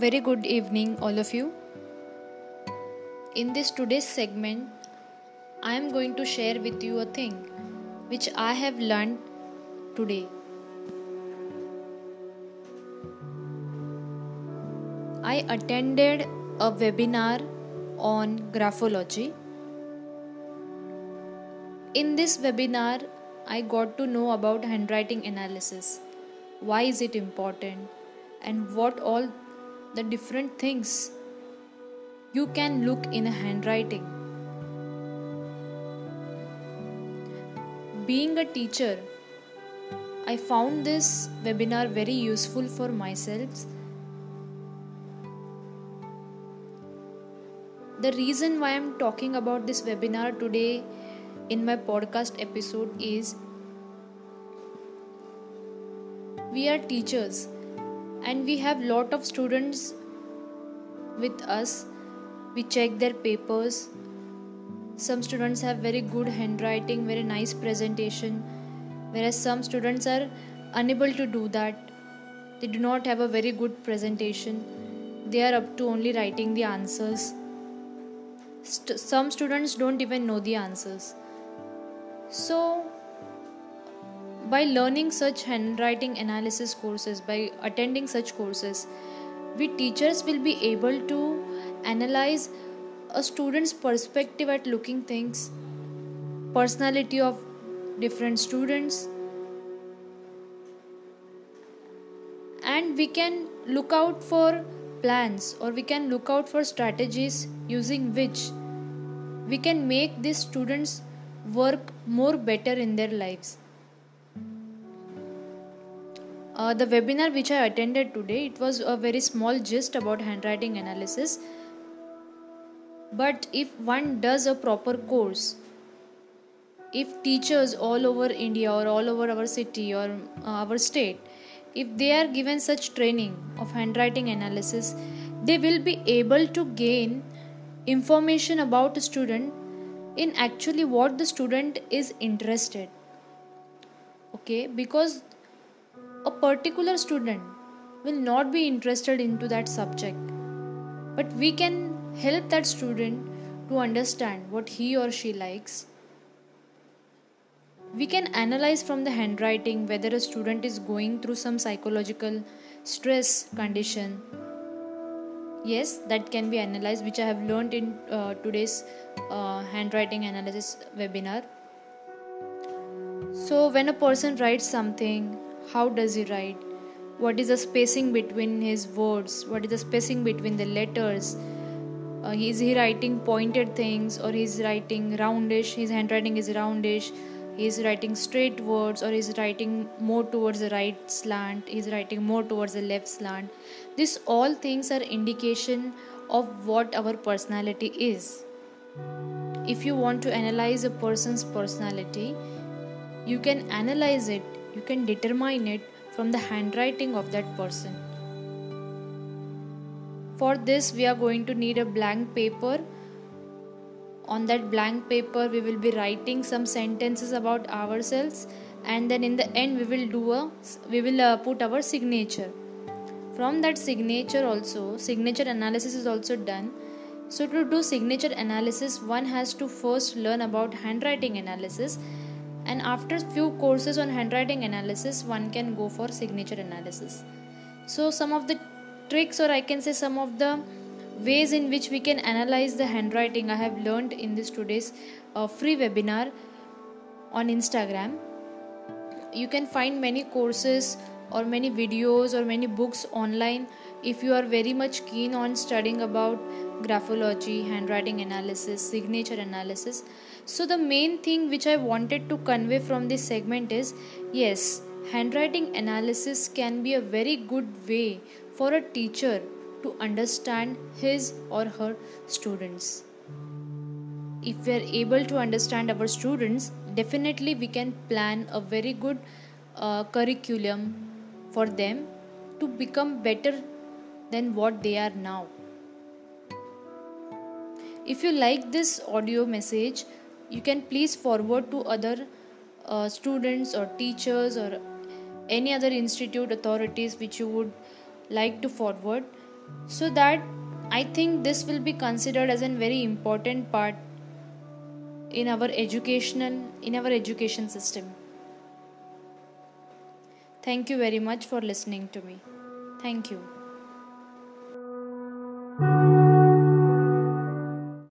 Very good evening, all of you. In this today's segment, I am going to share with you a thing which I have learned today. I attended a webinar on graphology. In this webinar, I got to know about handwriting analysis. Why is it important? And what all the different things you can look in a handwriting. Being a teacher, I found this webinar very useful for myself. The reason why I'm talking about this webinar today in my podcast episode is we are teachers and we have lot of students with us. We check their papers. Some students have very good handwriting very nice presentation whereas some students are unable to do that. They do not have a very good presentation. They are up to only writing the answers. St- some students don't even know the answers. So by learning such handwriting analysis courses, by attending such courses, we teachers will be able to analyze a student's perspective at looking things, personality of different students, and we can look out for plans or we can look out for strategies using which we can make these students work more better in their lives uh, the webinar which I attended today, it was a very small gist about handwriting analysis. But if one does a proper course, if teachers all over India or all over our city or uh, our state, if they are given such training of handwriting analysis, they will be able to gain information about a student in actually what the student is interested okay because a particular student will not be interested into that subject. But we can help that student to understand what he or she likes. We can analyze from the handwriting whether a student is going through some psychological stress condition. Yes that can be analyzed which i have learned in uh, today's uh, handwriting analysis webinar. So when a person writes something how does he write? What is the spacing between his words? What is the spacing between the letters? Uh, is he writing pointed things or he's writing roundish? His handwriting is roundish. He's writing straight words or he's writing more towards the right slant? He's writing more towards the left slant. This all things are indication of what our personality is. If you want to analyze a person's personality you can analyze it you can determine it from the handwriting of that person. For this, we are going to need a blank paper. On that blank paper, we will be writing some sentences about ourselves, and then in the end, we will do a we will uh, put our signature. From that signature, also signature analysis is also done. So to do signature analysis, one has to first learn about handwriting analysis and after few courses on handwriting analysis one can go for signature analysis. So some of the tricks or i can say some of the ways in which we can analyze the handwriting i have learned in this today's uh, free webinar on instagram. You can find many courses or many videos or many books online if you are very much keen on studying about graphology handwriting analysis signature analysis so, the main thing which I wanted to convey from this segment is yes, handwriting analysis can be a very good way for a teacher to understand his or her students. If we are able to understand our students, definitely we can plan a very good uh, curriculum for them to become better than what they are now. If you like this audio message, you can please forward to other uh, students or teachers or any other institute authorities which you would like to forward. So that i think this will be considered as a very important part in our educational in our education system. Thank you very much for listening to me. Thank you